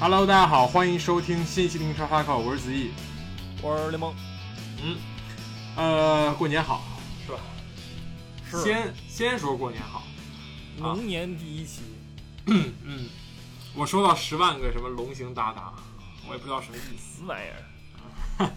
Hello，大家好，欢迎收听新一期的英超哈口，我是子毅。我是联盟，嗯，呃，过年好，是吧？是先先说过年好。龙年第一期，嗯，我收到十万个什么龙形达达，我也不知道什么意思。玩意儿？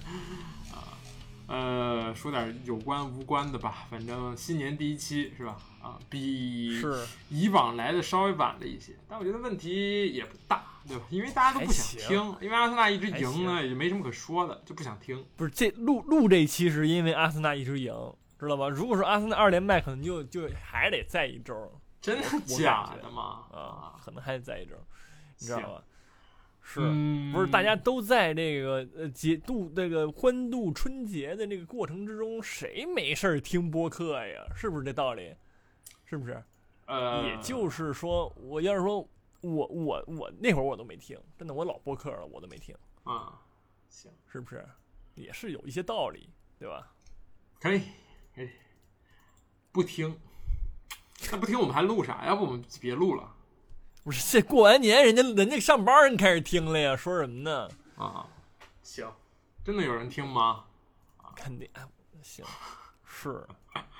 呃，说点有关无关的吧，反正新年第一期是吧？啊，比是以往来的稍微晚了一些，但我觉得问题也不大，对吧？因为大家都不想听，因为阿森纳一直赢呢，也就没什么可说的，就不想听。不是这录录这期是因为阿森纳一直赢，知道吧？如果说阿森纳二连败，可能就就还得再一周真的假的吗？啊，可能还得再一周，你知道吧？是。嗯，不是大家都在这个呃节度这个欢度春节的这个过程之中，谁没事儿听播客呀？是不是这道理？是不是？呃，也就是说，我要是说我我我那会儿我都没听，真的我老播客了，我都没听，啊，行，是不是？也是有一些道理，对吧？可以，可以，不听，那不听我们还录啥？要不我们别录了不是，这过完年人家人家上班人开始听了呀，说什么呢？啊？行，真的有人听吗？肯定哎行，是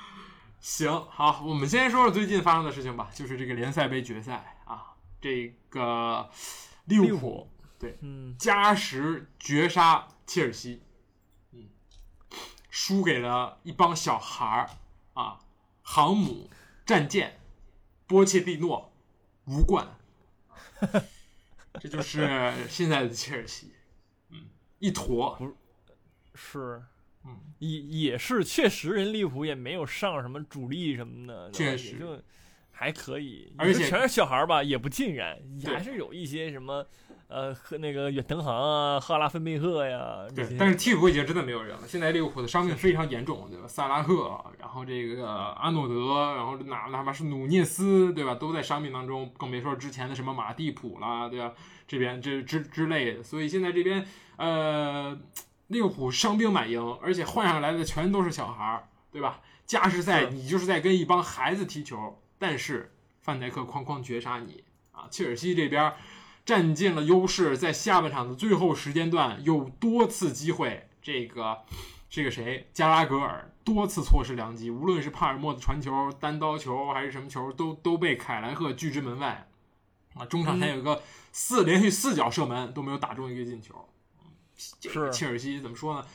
行，好，我们先说说最近发生的事情吧，就是这个联赛杯决赛啊，这个利物浦对嗯，加时绝杀切尔西，嗯，输给了一帮小孩儿啊，航母、战舰、波切蒂诺、无冠，这就是现在的切尔西，嗯，一坨。不，是，嗯，也也是确实人利物浦也没有上什么主力什么的，确实。就还可以，而且全是小孩儿吧，也不尽然，对还是有一些什么。呃，和那个远藤航啊，赫拉芬贝赫呀，对但是替补已经真的没有人了。现在利物浦的伤病非常严重，对吧？萨拉赫，然后这个阿诺德，然后哪哪怕是努涅斯，对吧？都在伤病当中，更别说之前的什么马蒂普啦，对吧？这边这之之类的。所以现在这边呃，利物浦伤兵满营，而且换上来的全都是小孩儿，对吧？加时赛你就是在跟一帮孩子踢球，但是范戴克哐哐绝杀你啊！切尔西这边。占尽了优势，在下半场的最后时间段有多次机会，这个这个谁加拉格尔多次错失良机，无论是帕尔默的传球、单刀球还是什么球，都都被凯莱赫拒之门外。啊，中场还有一个四连续四脚射门都没有打中一个进球。这个切尔西怎么说呢？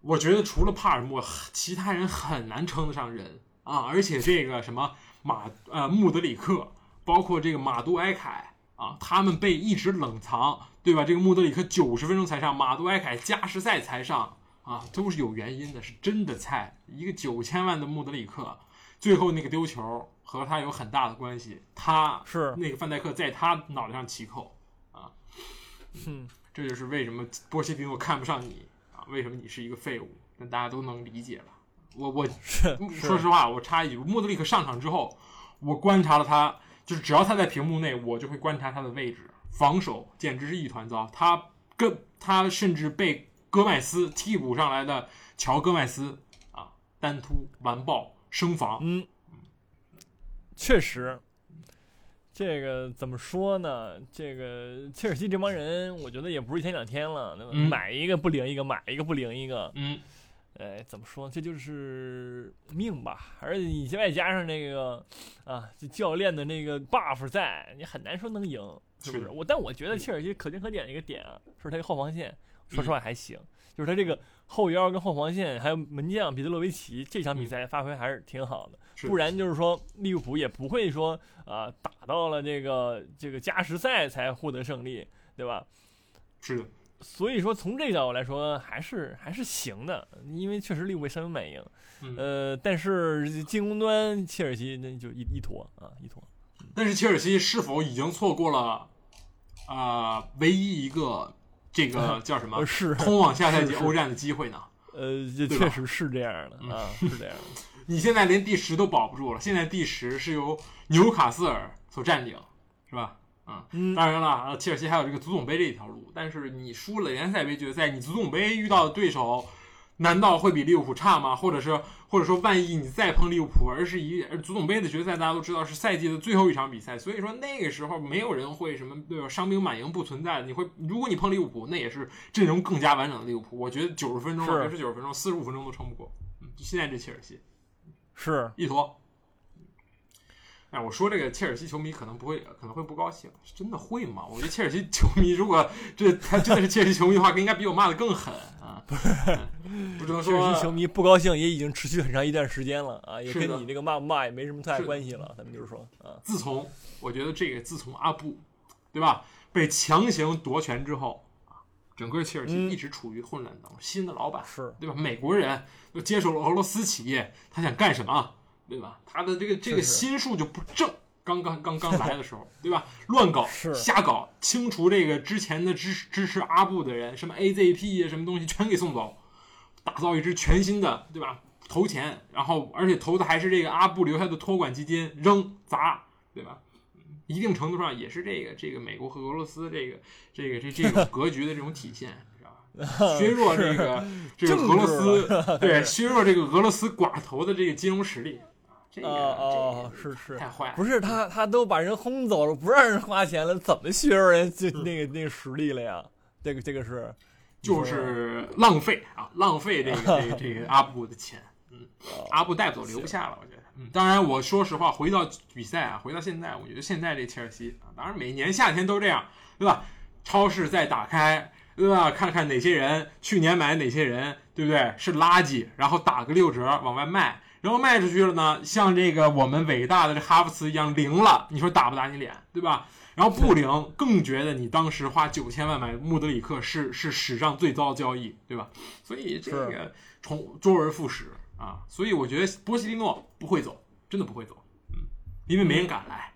我觉得除了帕尔默，其他人很难称得上人啊！而且这个什么马呃穆德里克，包括这个马杜埃凯。啊，他们被一直冷藏，对吧？这个穆德里克九十分钟才上，马杜埃凯加时赛才上，啊，都是有原因的，是真的菜。一个九千万的穆德里克，最后那个丢球和他有很大的关系，他是那个范戴克在他脑袋上起扣，啊，嗯，这就是为什么波切蒂诺看不上你啊，为什么你是一个废物，那大家都能理解了。我我 是说实话，我插一句，莫德里克上场之后，我观察了他。就是只要他在屏幕内，我就会观察他的位置，防守简直是一团糟。他跟他甚至被戈麦斯替补上来的乔戈麦斯啊单突完爆升防，嗯，确实，这个怎么说呢？这个切尔西这帮人，我觉得也不是一天两天了，买一个不灵一个，买一个不灵一个，嗯，哎，怎么说？这就是命吧。而且你外加上那个啊，这教练的那个 buff 在，你很难说能赢，是不是？我但我觉得切尔西可圈可点的一个点啊，是他的后防线，说嗯实话还行。就是他这个后腰跟后防线，还有门将彼得洛维奇这场比赛发挥还是挺好的。嗯不然就是说利物浦也不会说啊、打到了这个这个加时赛才获得胜利，对吧？是的，所以说从这个角度来说，还是还是行的，因为确实利物浦三分满营。嗯，呃，但是进攻端切尔西那就一一坨啊一坨。但是切尔西是否已经错过了啊、唯一一个这个 叫什么呃是通往下赛季欧战的机会呢？呃，确实是这样的啊，是这样的。你现在连第十都保不住了，现在第十是由纽卡斯尔所占领，是吧？嗯，嗯当然了，呃切尔西还有这个足总杯这一条路，但是你输了联赛杯决赛，你足总杯遇到的对手难道会比利物浦差吗？或者是或者说，万一你再碰利物浦，而是一足总杯的决赛，大家都知道是赛季的最后一场比赛，所以说那个时候没有人会什么对吧？伤兵满营不存在，你会如果你碰利物浦，那也是阵容更加完整的利物浦。我觉得九十分钟，别说九十分钟，四十五分钟都撑不过。嗯，现在这切尔西是一坨。哎，我说这个切尔西球迷可能不会，可能会不高兴，真的会吗？我觉得切尔西球迷如果这他真的是切尔西球迷的话，应该比我骂的更狠啊！不是，不只能说切尔西球迷不高兴也已经持续很长一段时间了啊，也跟你这个骂不骂也没什么太大关系了。咱们就是说啊，自从我觉得这个自从阿布，对吧，被强行夺权之后啊，整个切尔西一直处于混乱当中。新的老板是对吧？美国人又接手了俄罗斯企业，他想干什么？对吧？他的这个这个心术就不正，刚刚刚刚来的时候，对吧？乱搞、瞎搞，清除这个之前的支持支持阿布的人，什么 AZP 啊，什么东西全给送走，打造一支全新的，对吧？投钱，然后而且投的还是这个阿布留下的托管基金，扔砸，对吧？一定程度上也是这个这个美国和俄罗斯这个这个这这种格局的这种体现。削弱这个这个俄罗斯，对削弱这个俄罗斯寡头的这个金融实力。这个哦，是是，太坏了。不是他，他都把人轰走了，不让人花钱了，怎么削弱人就那个那个实力了呀？这个这个是，就是浪费啊，浪费这个这个这个 阿布的钱。嗯，阿布带不走，留不下了，我觉得。嗯，当然，我说实话，回到比赛啊，回到现在，我觉得现在这切尔西啊，当然每年夏天都这样，对吧？超市再打开，对吧？看看哪些人去年买哪些人，对不对？是垃圾，然后打个六折往外卖。然后卖出去了呢，像这个我们伟大的这哈弗茨一样零了，你说打不打你脸，对吧？然后不零，更觉得你当时花九千万买穆德里克是是史上最糟的交易，对吧？所以这个重周而复始啊，所以我觉得波西蒂诺不会走，真的不会走，嗯，因为没人敢来。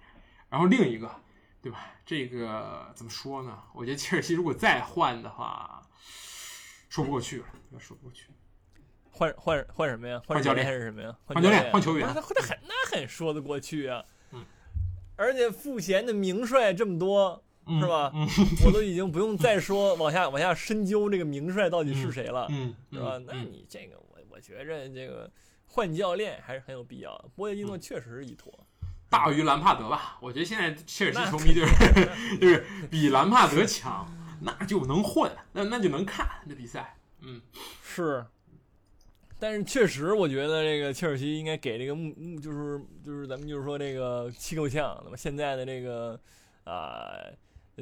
然后另一个，对吧？这个怎么说呢？我觉得切尔西如果再换的话，说不过去了，说不过去。换换换什么呀？换教练还是什么呀？换教练，换球员。那那很那很说得过去啊。嗯。而且赋闲的名帅这么多，是吧？我都已经不用再说往下往下深究这个名帅到底是谁了，嗯，是吧？那你这个我我觉着这个换教练还是很有必要的。波切蒂诺确实是一坨，大于兰帕德吧？我觉得现在切尔西球迷就是就是比兰帕德强，那就能混，那那就能看这比赛。嗯，是。但是确实，我觉得这个切尔西应该给这个穆穆就是就是咱们就是说这个气够呛。那么现在的这个啊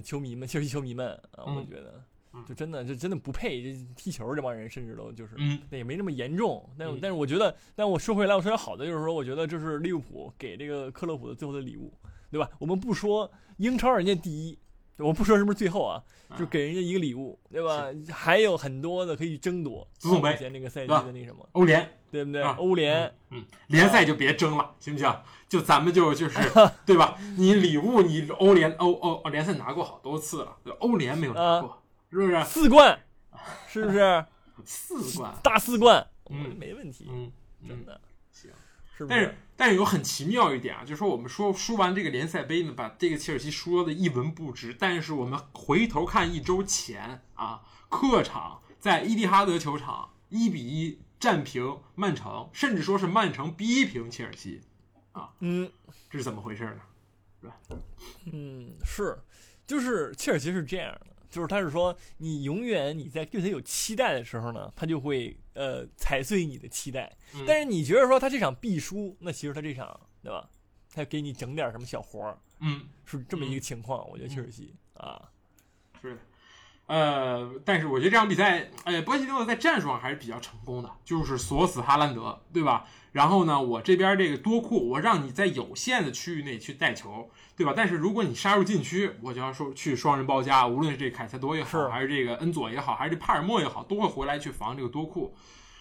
球迷们，切尔西球迷们啊，我觉得就真的就真的不配这踢球这帮人，甚至都就是那也没那么严重。但但是我觉得，但我说回来，我说点好的，就是说，我觉得这是利物浦给这个克洛普的最后的礼物，对吧？我们不说英超人家第一。我不说是不是最后啊，就给人家一个礼物，对吧？还有很多的可以争夺。足总杯前那个赛季的那什么欧联，对不对？欧联，嗯，联赛就别争了，行不行？就咱们就就是 对吧？你礼物你欧联欧欧联赛拿过好多次了，欧联没有拿过，是不是？四冠，是不是？四冠，大四冠，嗯，没问题，嗯，真的行。是不是但是有很奇妙一点啊，就是说我们说输完这个联赛杯呢，把这个切尔西说的一文不值。但是我们回头看一周前啊，客场在伊蒂哈德球场一比一战平曼城，甚至说是曼城逼平切尔西，啊，嗯，这是怎么回事呢？是吧？嗯，是，就是切尔西是这样的。就是他是说，你永远你在对他有期待的时候呢，他就会呃踩碎你的期待。但是你觉得说他这场必输，那其实他这场对吧？他给你整点什么小活儿，嗯，是这么一个情况。我觉得切尔西啊，是，呃，但是我觉得这场比赛，呃，波切蒂诺在战术上还是比较成功的，就是锁死哈兰德，对吧？然后呢，我这边这个多库，我让你在有限的区域内去带球。对吧？但是如果你杀入禁区，我就要说去双人包夹，无论是这凯塞多也好，还是这个恩佐也好，还是这帕尔默也好，都会回来去防这个多库。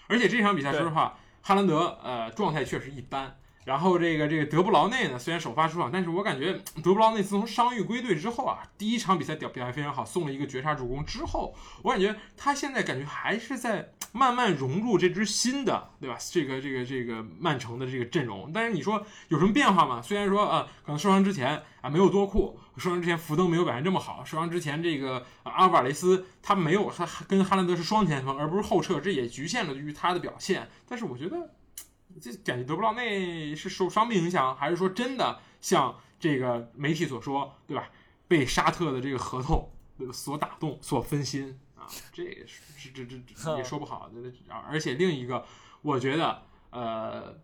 而且这场比赛，说实话，哈兰德呃状态确实一般。然后这个这个德布劳内呢，虽然首发出场，但是我感觉德布劳内自从伤愈归队之后啊，第一场比赛表表现非常好，送了一个绝杀助攻之后，我感觉他现在感觉还是在慢慢融入这支新的，对吧？这个这个这个曼城的这个阵容。但是你说有什么变化吗？虽然说啊，可能受伤之前啊没有多库，受伤之前福登没有表现这么好，受伤之前这个阿尔瓦雷斯他没有他跟哈兰德是双前锋而不是后撤，这也局限了于他的表现。但是我觉得。这感觉德布劳内是受伤病影响，还是说真的像这个媒体所说，对吧？被沙特的这个合同所打动、所分心啊？这是这这这也说不好。而且另一个，我觉得呃，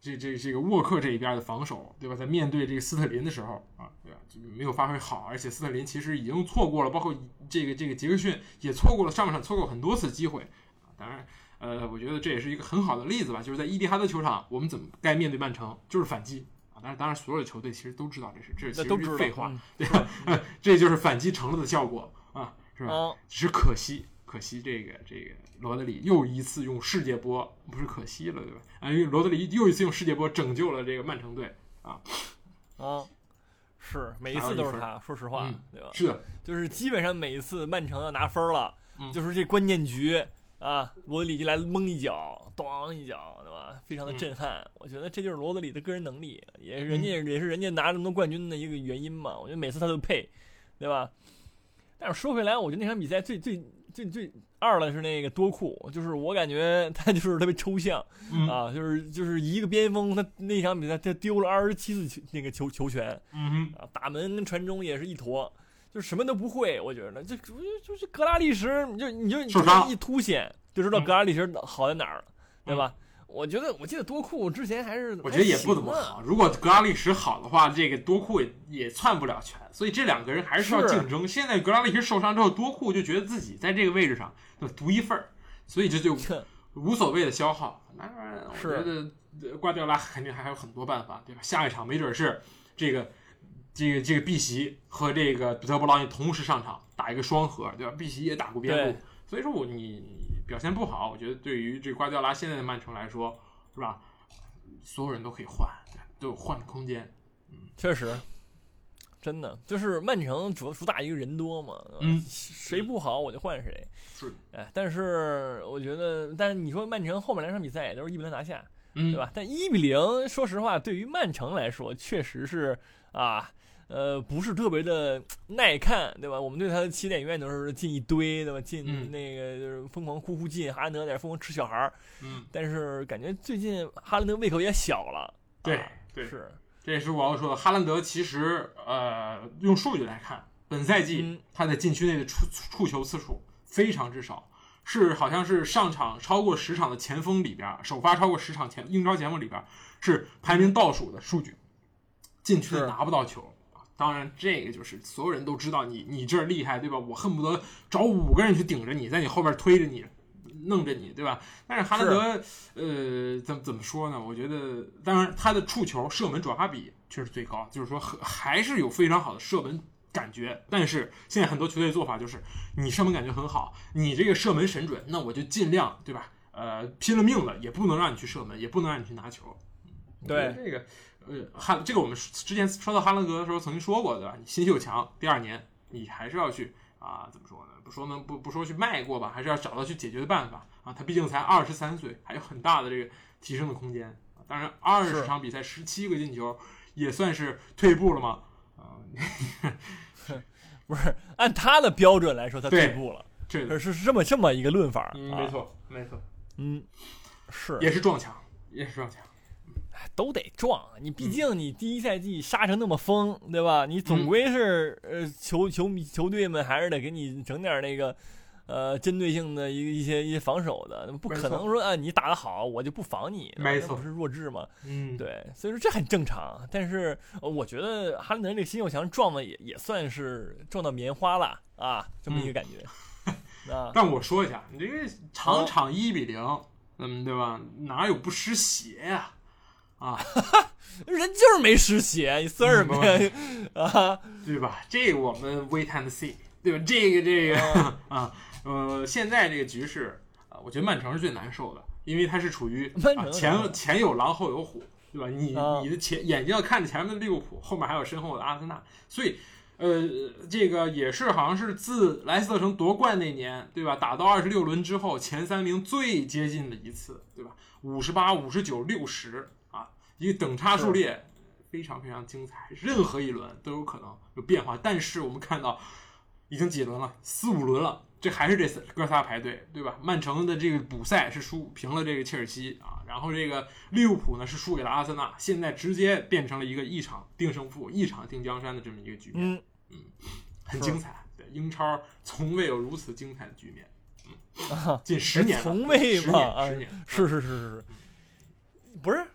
这这这个沃克这一边的防守，对吧？在面对这个斯特林的时候啊，对吧？就没有发挥好。而且斯特林其实已经错过了，包括这个这个杰克逊也错过了上半场错过很多次机会啊。当然。呃，我觉得这也是一个很好的例子吧，就是在伊蒂哈德球场，我们怎么该面对曼城，就是反击啊。但是，当然，所有的球队其实都知道这是，这其实是废话，对吧？这就是反击成了的效果啊，是吧？只是可惜，可惜这个这个罗德里又一次用世界波，不是可惜了，对吧？啊，因为罗德里又一次用世界波拯救了这个曼城队啊啊，是每一次都是他，说实话，对吧？是，就是基本上每一次曼城要拿分了，就是这关键局。啊，罗德里就来蒙一脚，咣一脚，对吧？非常的震撼。我觉得这就是罗德里的个人能力，也是人家也是人家拿这么多冠军的一个原因嘛。我觉得每次他都配，对吧？但是说回来，我觉得那场比赛最最最最二的是那个多库，就是我感觉他就是特别抽象啊，就是就是一个边锋，他那场比赛他丢了二十七次球那个球球权，啊，打门跟传中也是一坨。就什么都不会，我觉得就就就是格拉利什，你就你就一凸显就知道格拉利什好在哪儿了，对吧？我觉得我记得多库之前还是我觉得也不怎么好。如果格拉利什好的话，这个多库也也窜不了全，所以这两个人还是需要竞争。现在格拉利什受伤之后，多库就觉得自己在这个位置上就独一份儿，所以这就无所谓的消耗。那我觉得瓜迪奥拉肯定还有很多办法，对吧？下一场没准是这个。这个这个碧玺和这个德布劳内同时上场打一个双核，对吧？碧玺也打过边路，所以说我你表现不好，我觉得对于这瓜迪奥拉现在的曼城来说，是吧？所有人都可以换，都有换的空间。嗯，确实，真的就是曼城主主打一个人多嘛，嗯，谁不好我就换谁。是，哎，但是我觉得，但是你说曼城后面两场比赛也都是一比零拿下，对吧？但一比零，说实话，对于曼城来说，确实是啊。呃，不是特别的耐看，对吧？我们对他的起点永远都是进一堆，对吧？进那个就是疯狂呼呼进，哈兰德在疯狂吃小孩儿。嗯，但是感觉最近哈兰德胃口也小了。对，对，是，这也是我要说的。哈兰德其实，呃，用数据来看，本赛季他在禁区内的触触球次数非常之少，是好像是上场超过十场的前锋里边，首发超过十场前英超前锋里边是排名倒数的数据，禁区内拿不到球。当然，这个就是所有人都知道你你这儿厉害，对吧？我恨不得找五个人去顶着你，在你后边推着你，弄着你，对吧？但是哈兰德，呃，怎怎么说呢？我觉得，当然他的触球、射门转化比确实最高，就是说还是有非常好的射门感觉。但是现在很多球队的做法就是，你射门感觉很好，你这个射门神准，那我就尽量，对吧？呃，拼了命了，也不能让你去射门，也不能让你去拿球。对这个。呃，哈，这个我们之前说到哈兰德的时候曾经说过，对吧？你新秀强，第二年你还是要去啊，怎么说呢？不说呢不不说去卖过吧，还是要找到去解决的办法啊。他毕竟才二十三岁，还有很大的这个提升的空间。当然，二十场比赛十七个进球，也算是退步了吗？啊，不是按他的标准来说，他退步了，这是是这么这么一个论法。嗯，没错，没错，嗯，是也是撞墙，也是撞墙。都得撞你，毕竟你第一赛季杀成那么疯，对吧？你总归是呃，球球迷球队们还是得给你整点那个，呃，针对性的一一些一些防守的，不可能说啊，你打得好我就不防你，没错，不是弱智吗？嗯，对，所以说这很正常。但是我觉得哈兰德这个新秀强撞的也也算是撞到棉花了啊，这么一个感觉。啊，但我说一下，你这个场场一比零，嗯，对吧？哪有不湿鞋呀？啊，人就是没湿血，你算什么呀？啊，对吧？这个我们 wait and see，对吧？这个这个 啊，呃，现在这个局势啊，我觉得曼城是最难受的，因为他是处于啊前前有狼后有虎，对吧？你、啊你的前眼睛要看着前面的利物浦，后面还有身后的阿森纳，所以。呃，这个也是好像是自莱斯特城夺冠那年，对吧？打到二十六轮之后，前三名最接近的一次，对吧？五十八、五十九、六十啊，一个等差数列，非常非常精彩，任何一轮都有可能有变化。但是我们看到，已经几轮了，四五轮了，这还是这仨哥仨排队，对吧？曼城的这个补赛是输平了这个切尔西啊，然后这个利物浦呢是输给了阿森纳，现在直接变成了一个一场定胜负、一场定江山的这么一个局面，嗯，很精彩。对，英超从未有如此精彩的局面，啊，近十年了，从未十嘛啊年，十年，是是是是是，不是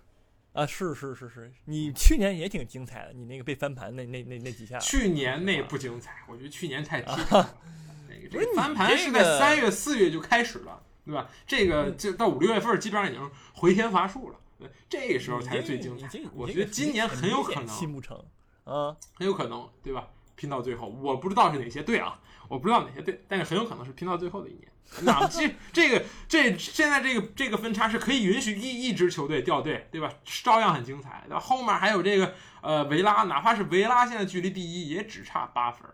啊，是是是是，你去年也挺精彩的，你那个被翻盘那那那那几下，去年那不精彩，我觉得去年太踢腿了。那个这不是翻盘是在三月、四月就开始了，对吧？这个就到五六月份，基本上已经回天乏术了。对，这个时候才是最精彩。我觉得今年很有可能，心不成啊，很有可能，对吧？拼到最后，我不知道是哪些队啊，我不知道哪些队，但是很有可能是拼到最后的一年。那这这个这现在这个这个分差是可以允许一一支球队掉队，对吧？照样很精彩。对吧？后面还有这个呃维拉，哪怕是维拉现在距离第一也只差八分，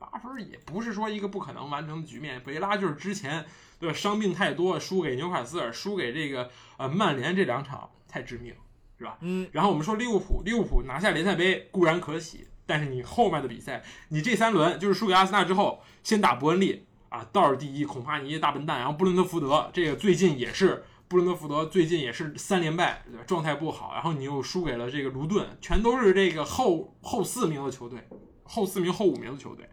八分也不是说一个不可能完成的局面。维拉就是之前对吧伤病太多，输给纽卡斯尔，输给这个呃曼联这两场太致命，是吧？嗯，然后我们说利物浦，利物浦拿下联赛杯固然可喜，但是你后面的比赛，你这三轮就是输给阿森纳之后，先打伯恩利啊，倒数第一，孔帕尼大笨蛋，然后布伦特福德，这个最近也是布伦特福德最近也是三连败，对吧状态不好，然后你又输给了这个卢顿，全都是这个后后四名的球队，后四名后五名的球队，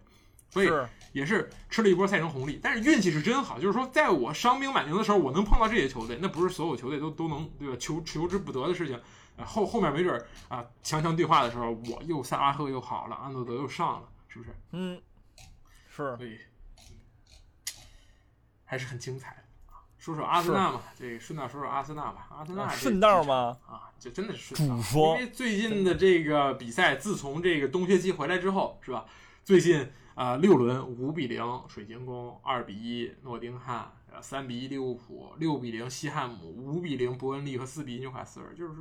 所以也是吃了一波赛程红利，但是运气是真好，就是说在我伤兵满营的时候，我能碰到这些球队，那不是所有球队都都能对吧？求求之不得的事情。啊，后后面没准儿啊，强强对话的时候，我又萨拉赫又好了，安诺德又上了，是不是？嗯，是所以还是很精彩的啊。说说阿森纳嘛，这个顺道说说阿森纳吧。阿森纳这啊顺道吗？啊，这真的是顺道主说因为最近的这个比赛，自从这个冬歇期回来之后，是吧？最近啊、六轮五比零水晶宫，二比一诺丁汉，呃三比一利物浦，六比零西汉姆，五比零伯恩利和四比一纽卡斯尔，就是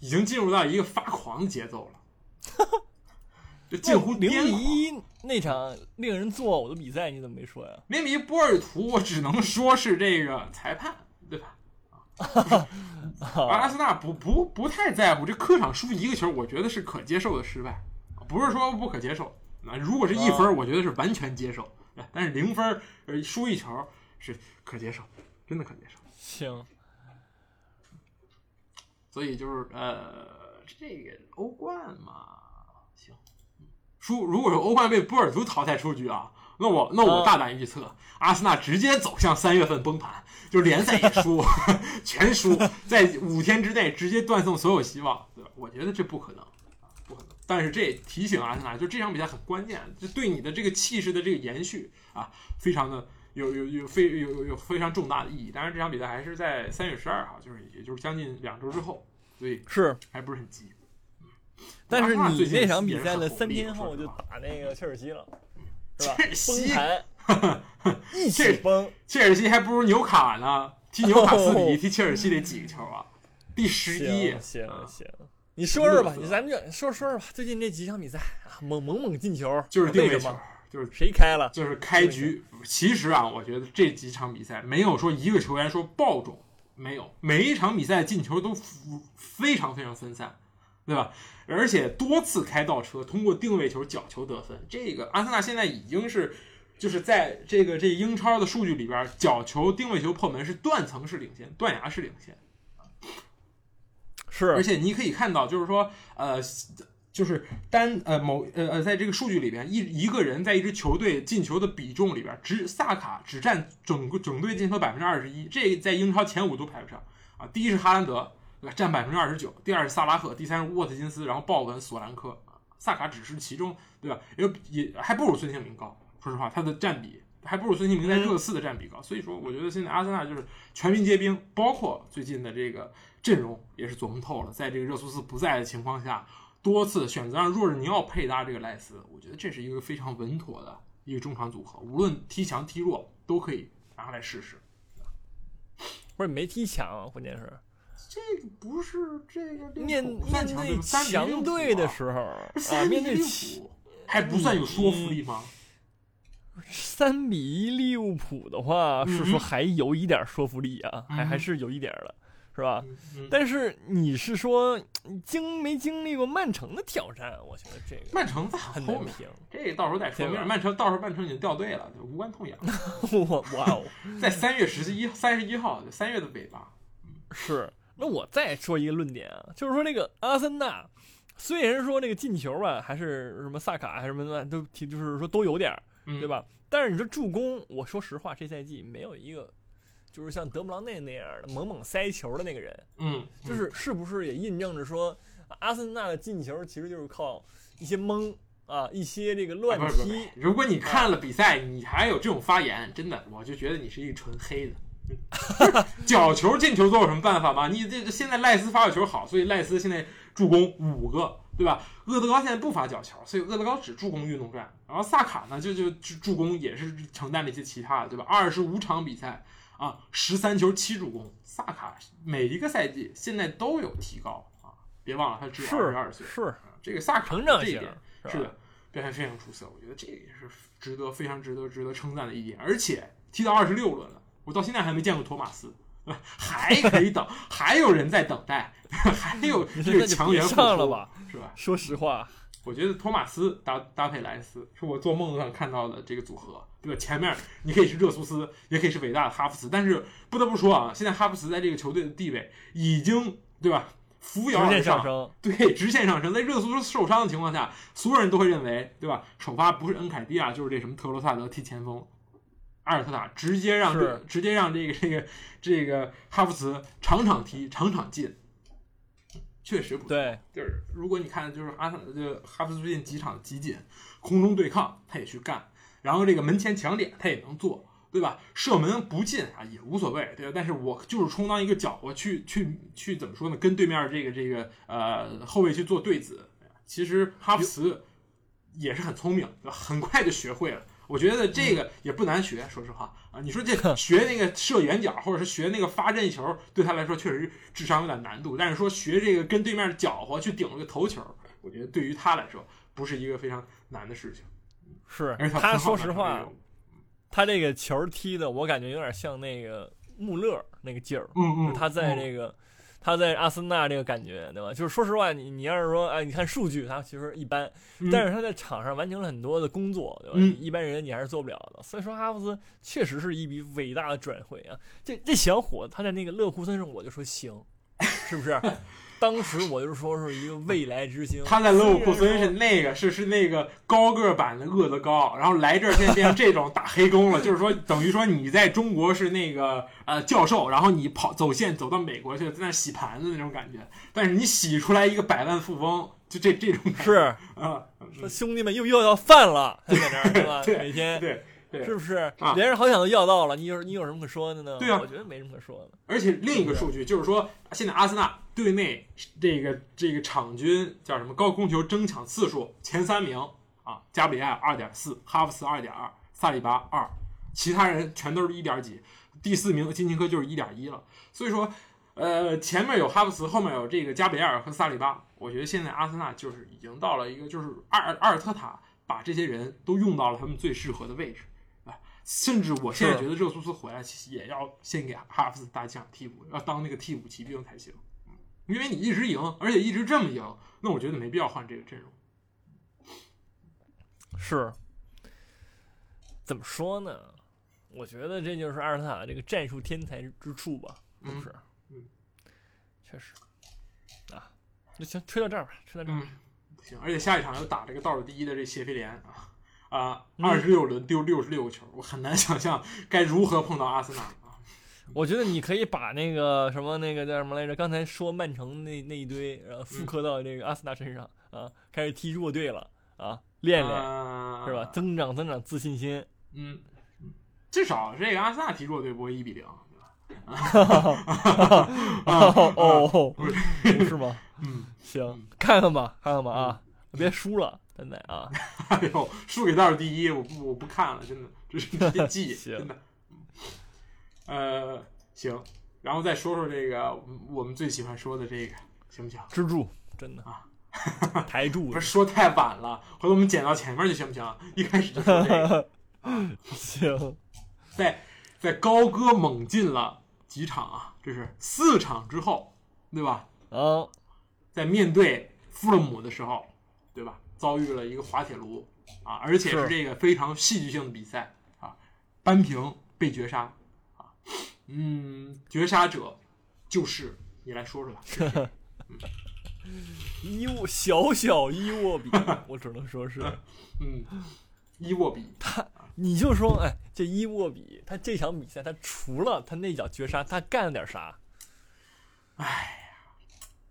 已经进入到一个发狂的节奏了，就近乎零比。一那场令人作呕的比赛，你怎么没说呀？零比一波尔图，我只能说是这个裁判，对吧？阿森纳不不不太在乎这客场输一个球，我觉得是可接受的失败，不是说不可接受。那如果是一分，我觉得是完全接受。但是零分，呃，输一球是可接受，真的可接受。行，所以就是呃，这个欧冠嘛，行，输如果说欧冠被波尔图淘汰出局啊，那我那我大胆预测，阿森纳直接走向三月份崩盘，就是联赛也输，全输，在五天之内直接断送所有希望，对吧？我觉得这不可能。但是这也提醒阿森纳，就这场比赛很关键，就对你的这个气势的这个延续啊，非常的有有有非有有有非常重大的意义。当然，这场比赛还是在三月十二号，就是也就是将近两周之后，所以是，还不是很急。但是你那场比赛的三天后就打那个切尔西了，是吧？切尔西崩盘，一起崩，切尔西还不如纽卡呢，踢纽卡四比一，踢切尔西得几个球啊？第十一，行行，你说说吧，你咱们就说说说吧，最近这几场比赛啊，猛猛猛进球，就是定位球就是谁开了？就是开局。其实啊，我觉得这几场比赛没有说一个球员说爆种，没有，每一场比赛进球都非常非常分散，对吧？而且多次开倒车，通过定位球、角球得分。这个阿森纳现在已经是。就是在这个这英超的数据里边，角球、定位球破门是断层式领先，断崖式领先。是而且你可以看到，就是说，呃，就是单呃某呃呃，在这个数据里边，一一个人在一支球队进球的比重里边，只萨卡只占整个整队进球百分之二十一，这在英超前五都排不上啊。第一是哈兰德，占百分之二十九，第二是萨拉赫，第三是沃特金斯，然后鲍文、索兰科，萨卡只是其中，对吧？也也还不如孙兴民高。说实话，他的占比还不如孙兴民在热刺的占比高，所以说我觉得现在阿森纳就是全民皆兵，包括最近的这个阵容也是琢磨透了，在这个热苏斯不在的情况下，多次选择让若日尼奥配搭这个赖斯，我觉得这是一个非常稳妥的一个中场组合，无论踢强踢弱都可以拿来试试。不是没踢强啊？关键是这个不是这个面面对强队的啊时候啊，面对利物浦还不算有说服力吗？三比一利物浦的话，是说嗯还有一点说服力啊，还还嗯是有一点的，是吧？但是你是说经没经历过曼城的挑战？我觉得这个曼城在后面，很难评。这到时候再说。曼城到时候曼城已经掉队了，就无关痛痒。我哇哦！在三月十一、三十一号，三月的尾巴。是，那我再说一个论点啊，就是说那个阿森纳，虽然说那个进球吧，还是什么萨卡还是什么的都挺，就是说都有点儿，嗯，对？吧？但是你说助攻，我说实话，这赛季没有一个就是像德布劳内那样的猛猛塞球的那个人，嗯，就是是不是也印证着说，阿森纳的进球其实就是靠一些蒙啊，一些这个乱踢，如果你看了比赛，你还有这种发言，真的，我就觉得你是一个纯黑的。角球进球都有什么办法吗？你这这现在赖斯发的球好，所以赖斯现在助攻五个，对吧？厄德高现在不发角球，所以厄德高只助攻运动战。然后萨卡呢，就就助助攻也是承担了一些其他的，对吧？二十五场比赛啊，十三球七助攻，萨卡每一个赛季现在都有提高啊！别忘了他只有二十二岁，是这个萨卡成长型这一点，是的，表现非常出色，我觉得这也是值得非常值得值得称赞的一点。而且踢到二十六轮了，我到现在还没见过托马斯，还可以等，还有人在等待，还有 这个强援上了吧？是吧？说实话，我觉得托马斯搭搭配莱斯是我做梦都想看到的这个组合，对吧？前面你可以是热苏斯，也可以是伟大的哈弗茨，但是不得不说啊，现在哈弗茨在这个球队的地位已经对吧？扶摇而线上升，对，直线上升。在热苏斯受伤的情况下，所有人都会认为，对吧？首发不是恩凯蒂亚，就是这什么特罗萨德踢前锋，阿尔特塔直接让这直接让这个这个这个哈弗茨场场踢，场场进，确实不错。对，就是如果你看，就是阿特这个哈弗茨最近几场集锦，空中对抗他也去干，然后这个门前抢点他也能做，对吧？射门不进啊也无所谓，对吧？但是我就是充当一个角，我去去去怎么说呢？跟对面这个这个呃后卫去做对子。其实哈弗茨也是很聪明，很快就学会了。我觉得这个也不难学，说实话啊，你说这学那个射远角，或者是学那个发任意球，对他来说确实智商有点难度。但是说学这个跟对面搅和去顶这个头球，我觉得对于他来说不是一个非常难的事情。是他说实话他这个球踢的，我感觉有点像那个穆勒那个劲儿，嗯嗯，他在嗯这个。他在阿森纳这个感觉，对吧？就是说实话，你你要是说，哎，你看数据，他其实一般，嗯但是他在场上完成了很多的工作，对吧？嗯一般人你还是做不了的。所以说，哈弗斯确实是一笔伟大的转会啊！这这小伙子他在那个勒库森上，我就说行，是不是？当时我就说是一个未来之星。他在勒沃库森是。那个是是那个高个版的厄德高，然后来这儿现在变成这种打黑工了，就是说等于说你在中国是那个呃教授，然后你跑走线走到美国去，在那洗盘子那种感觉，但是你洗出来一个百万富翁，就这这种是。啊，说兄弟们又又要犯了，他在那儿对吧？每天对对，是不是啊？连人好想都要到了，你有你有什么可说的呢？对啊我觉得没什么可说的。而且另一个数据就是说，现在阿森纳队内这个这个场均叫什么高空球争抢次数前三名啊，加比埃尔二点四，哈弗茨二点二，萨里巴二，其他人全都是一点几，第四名金琴科就是一点一了。所以说，呃，前面有哈弗茨，后面有这个加比埃尔和萨里巴，我觉得现在阿森纳就是已经到了一个就是阿尔阿尔特塔把这些人都用到了他们最适合的位置。啊，甚至我现在觉得热苏斯回来其实也要先给哈弗茨搭上替补，要当那个替补骑兵才行。嗯因为你一直赢，而且一直这么赢，那我觉得没必要换这个阵容。是，怎么说呢？我觉得这就是阿尔特塔这个战术天才之处吧，是不是？嗯，确实。啊，那行，吹到这儿吧，吹到这儿。嗯，行，而且下一场又打这个倒数第一的这谢菲联啊啊，嗯二十六轮丢六十六个球，我很难想象该如何碰到阿森纳啊。我觉得你可以把那个什么那个叫什么来着？刚才说曼城那那一堆，然后复刻到这个阿森纳身上、啊，开始踢弱队了啊，练练、啊是吧？增长增长自信心。嗯，嗯至少这个阿森纳踢弱队不会一比零，对吧？哦 哦，是吗？嗯，行，看看吧，看看吧啊，别输了，真的啊，哎呦，输给倒数第一，我不我不看了，真的，这是这记，行真的。呃，行，然后再说说这个我们最喜欢说的这个，行不行？支柱真的啊，台柱不是说太晚了，回头我们剪到前面去行不行？一开始就说这个，行，在在高歌猛进了几场啊，这是四场之后，对吧？啊，在面对富勒姆的时候，对吧？遭遇了一个滑铁卢啊，而且是是这个非常戏剧性的比赛啊，扳平被绝杀啊，嗯，绝杀者就是你来说说吧，伊沃 小小伊沃比，我只能说是，嗯，伊沃比他，你就说，哎，这伊沃比他这场比赛，他除了他那脚绝杀，他干了点啥？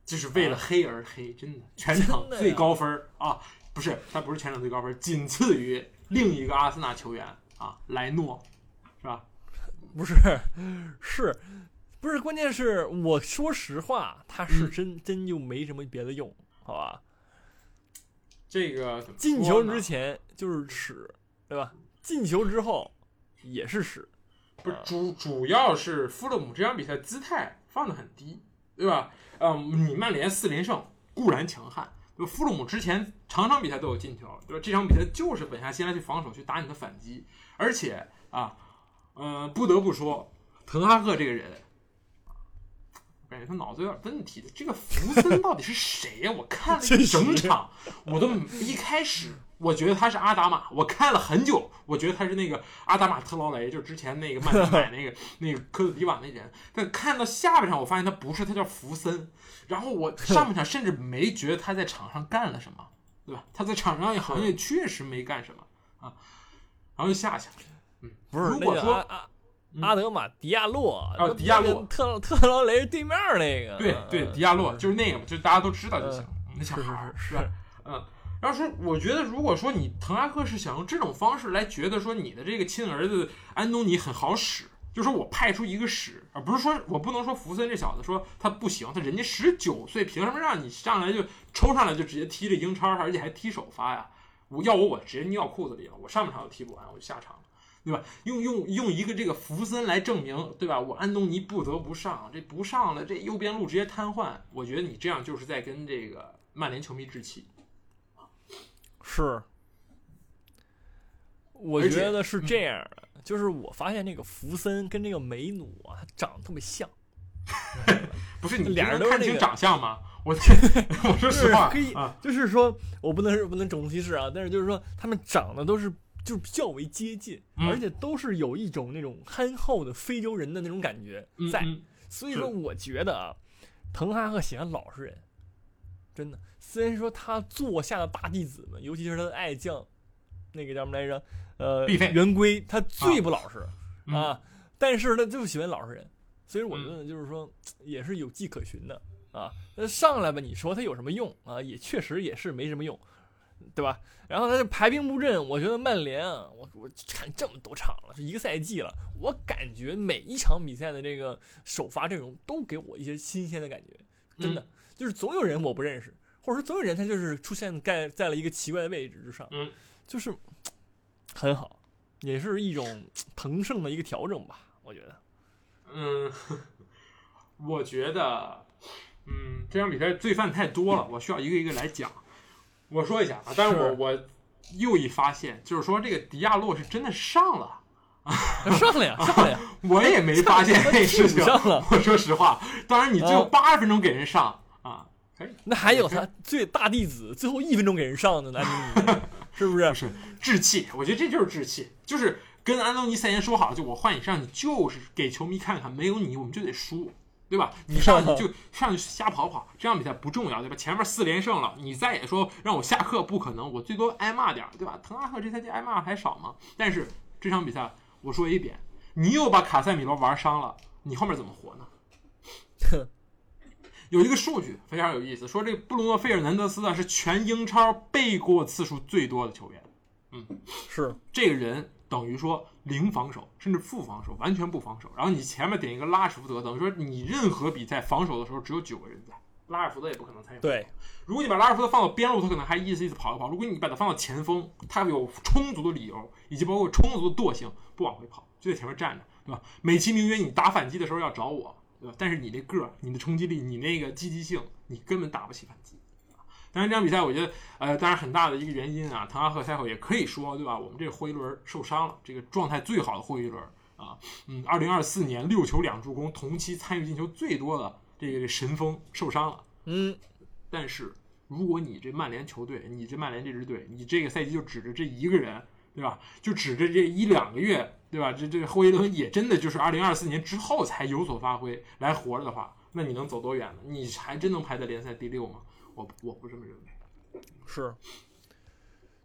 就是为了黑而黑，真的，全场最高分儿啊，不是，他不是全场最高分，仅次于另一个阿森纳球员啊，莱诺，是吧？不是，是，不是？关键是我说实话，他是嗯真、真就没什么别的用，好吧？这个进球之前就是屎，对吧？进球之后也是屎，不是主主要是富勒姆这场比赛姿态放得很低，对吧？嗯，你曼联四连胜固然强悍，对吧？富勒姆之前场场比赛都有进球，对吧？这场比赛就是稳下心来去防守，去打你的反击，而且啊，呃，不得不说，滕哈赫这个人。感觉他脑子有点问题。这个福森到底是谁呀、我看了一整场，我都一开始我觉得他是阿达玛，我看了很久，我觉得他是那个阿达玛特劳雷，就是之前那个曼联买那个 那个科特迪瓦那人。但看到下半场，我发现他不是，他叫福森。然后我 上半场甚至没觉得他在场上干了什么，对吧？他在场上也好像也确实没干什么啊，然后就下去了。嗯，不是那如果说个阿阿嗯阿德玛迪亚洛，哦那迪亚洛特特劳雷对面那个，对对，嗯迪亚洛就是那个嘛，就大家都知道就行，那小是是孩儿是吧？嗯，然后说，我觉得如果说你滕哈赫是想用这种方式来觉得说你的这个亲儿子安东尼很好使，就说我派出一个使，而不是说我不能说福森这小子说他不行，他人家十九岁，凭什么让你上来就抽上来就直接踢了英超，而且还踢首发呀？我要我我直接尿裤子里了，我上半场都踢不完，我就下场了。对吧？用用用一个这个福森来证明，对吧？我安东尼不得不上，这不上了，这右边路直接瘫痪。我觉得你这样就是在跟这个曼联球迷置气。是，我觉得是这样的，就是我发现那个福森跟那个梅努啊，他长得特别像，不是你俩人能看清都是那个长相吗？我我说实话可以啊，就是说我不能是不能种族歧视啊，但是就是说他们长得都是就是较为接近，嗯。而且都是有一种那种憨厚的非洲人的那种感觉在，所以说我觉得啊，滕哈赫喜欢老实人，真的。虽然说他座下的大弟子们，尤其是他的爱将，那个叫什么来着？呃，毕费圆规，他最不老实嗯啊，但是他就喜欢老实人，所以我觉得就是说也是有迹可循的啊。那上来吧，你说他有什么用啊？也确实也是没什么用，对吧？然后他就排兵布阵，我觉得曼联啊，我我看这么多场了，是一个赛季了，我感觉每一场比赛的这个首发阵容都给我一些新鲜的感觉，真的、就是总有人我不认识，或者说总有人他就是出现在在了一个奇怪的位置之上，嗯，就是很好，也是一种腾盛的一个调整吧，我觉得。嗯，我觉得，嗯，这场比赛罪犯太多了，我需要一个一个来讲。我说一下啊，但是我是我又一发现，就是说这个迪亚洛是真的上了。上了呀，上了呀，我也没发现这事情。上了我说实话，当然你最后啊八十分钟给人上那还有他最大弟子最后一分钟给人上的呢，安东尼，是不是？是志气。我觉得这就是志气，就是跟安东尼赛前说好，就我换你上，你就是给球迷看看，没有你我们就得输。对吧？你上去就 上去瞎跑跑，这场比赛不重要，对吧？前面四连胜了，你再也说让我下课不可能，我最多挨骂点，对吧？滕哈赫这赛季挨骂还少吗？但是这场比赛我说一点，你又把卡塞米罗玩伤了，你后面怎么活呢？有一个数据非常有意思，说这个布鲁诺·费尔南德斯啊是全英超背过次数最多的球员。嗯是这个人等于说零防守，甚至负防守，完全不防守。然后你前面点一个拉什福德，等于说你任何比赛防守的时候只有九个人在，拉什福德也不可能参与。对，如果你把拉什福德放到边路，他可能还意思意思跑一跑；如果你把他放到前锋，他有充足的理由，以及包括充足的惰性，不往回跑，就在前面站着，对吧？美其名曰你打反击的时候要找我，对吧？但是你这个儿、你的冲击力、你那个积极性，你根本打不起反击。当然，这场比赛我觉得，呃，当然很大的一个原因啊，滕哈赫赛后也可以说，对吧？我们这个霍伊伦受伤了，这个状态最好的霍伊伦啊，嗯，二零二四年六球两助攻，同期参与进球最多的这个神锋受伤了。嗯，但是如果你这曼联球队，你这曼联这支队，你这个赛季就指着这一个人，对吧？就指着这一两个月，对吧？这这霍伊伦也真的就是二零二四年之后才有所发挥来活着的话，那你能走多远呢？你还真能排在联赛第六吗？我我不这么认为。是，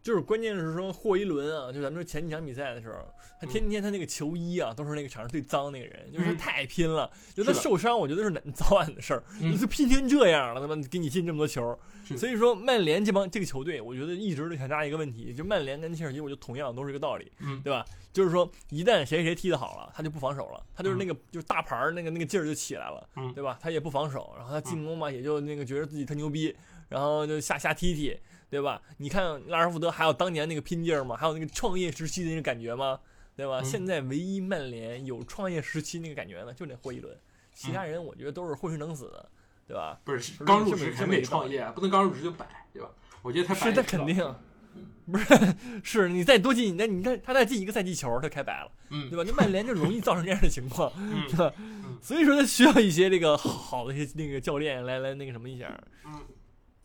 就是关键是说霍伊伦啊，就咱们说前几场比赛的时候，他天天他那个球衣啊，都是那个场上最脏那个人，就是嗯太拼了。就他受伤，我觉得是难早晚的事儿，就拼成这样了，他妈给你进这么多球，所以说曼联这帮这个球队，我觉得一直都想加一个问题，就曼联跟切尔西，我觉得同样都是一个道理，嗯对吧？就是说一旦谁谁踢得好了，他就不防守了，他就是那个、就是大牌儿那个那个劲儿就起来了，嗯对吧？他也不防守，然后他进攻嘛也就那个觉得自己特牛逼，然后就瞎瞎踢踢。对吧？你看拉什福德还有当年那个拼劲儿吗？还有那个创业时期的那个感觉吗？对吧？嗯现在唯一曼联有创业时期那个感觉呢，就那霍伊伦，其他人我觉得都是混吃等死的，对吧？不是是刚入职还没创业，不能刚入职就摆，对吧？我觉得他摆是，那也知道肯定，不是，是你再多进，那你看他再进一个赛季球，他开摆了，嗯对吧？那曼联就容易造成这样的情况，嗯对吧？所以说他需要一些这个好的一些那个教练来来那个什么一下，嗯，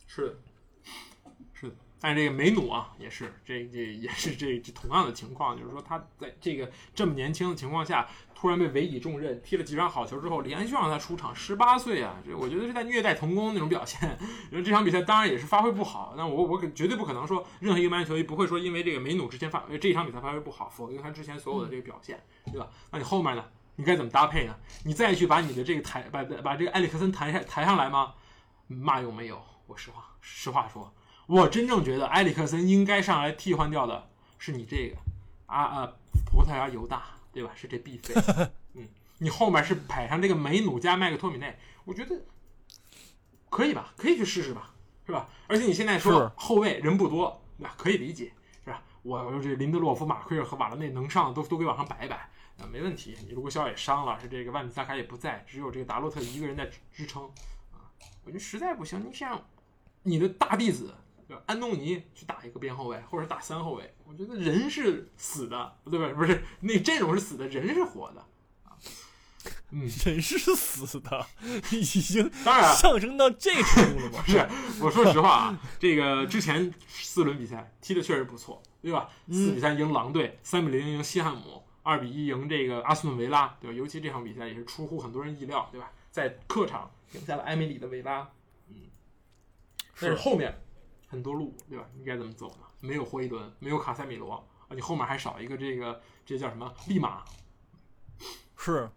是的，是的。但是这个梅努啊，也是这这也是这这同样的情况，就是说他在这个这么年轻的情况下，突然被委以重任，踢了几场好球之后，连续让他出场，十八岁啊，这我觉得是在虐待童工那种表现。因为这场比赛当然也是发挥不好，但我我可绝对不可能说任何一个曼联球队不会说因为这个梅努之前发这一场比赛发挥不好，否定他之前所有的这个表现，对吧？那你后面呢？你该怎么搭配呢？你再去把你的这个抬把把这个埃里克森抬上抬上来吗？嘛用没有。我实话实话说，我真正觉得埃里克森应该上来替换掉的是你这个啊啊葡萄牙犹大，对吧？是这必费，嗯，你后面是摆上这个梅努加麦克托米内，我觉得可以吧？可以去试试吧，是吧？而且你现在说后卫人不多，那可以理解，是吧？我这林德洛夫、马奎尔和瓦拉内能上都都给往上摆一摆。啊，没问题。你卢克肖也伤了，是这个万比萨卡也不在，只有这个达洛特一个人在支支撑啊。我觉得实在不行，你像你的大弟子对吧安东尼去打一个边后卫，或者打三后卫，我觉得人是死的，对吧？不是那阵容是死的，人是活的啊。嗯，人是死的，已经当然上升到这程度了吗？不是，我说实话啊，这个之前四轮比赛踢的确实不错，对吧？四比三赢狼队，三比零赢西汉姆，二比一赢这个阿斯顿维拉，对吧？尤其这场比赛也是出乎很多人意料，对吧？在客场赢下了埃梅里的维拉，嗯，但是后面很多路，对吧？你该怎么走呢？没有霍伊伦，没有卡塞米罗，啊，你后面还少一个这个这叫什么利马？是，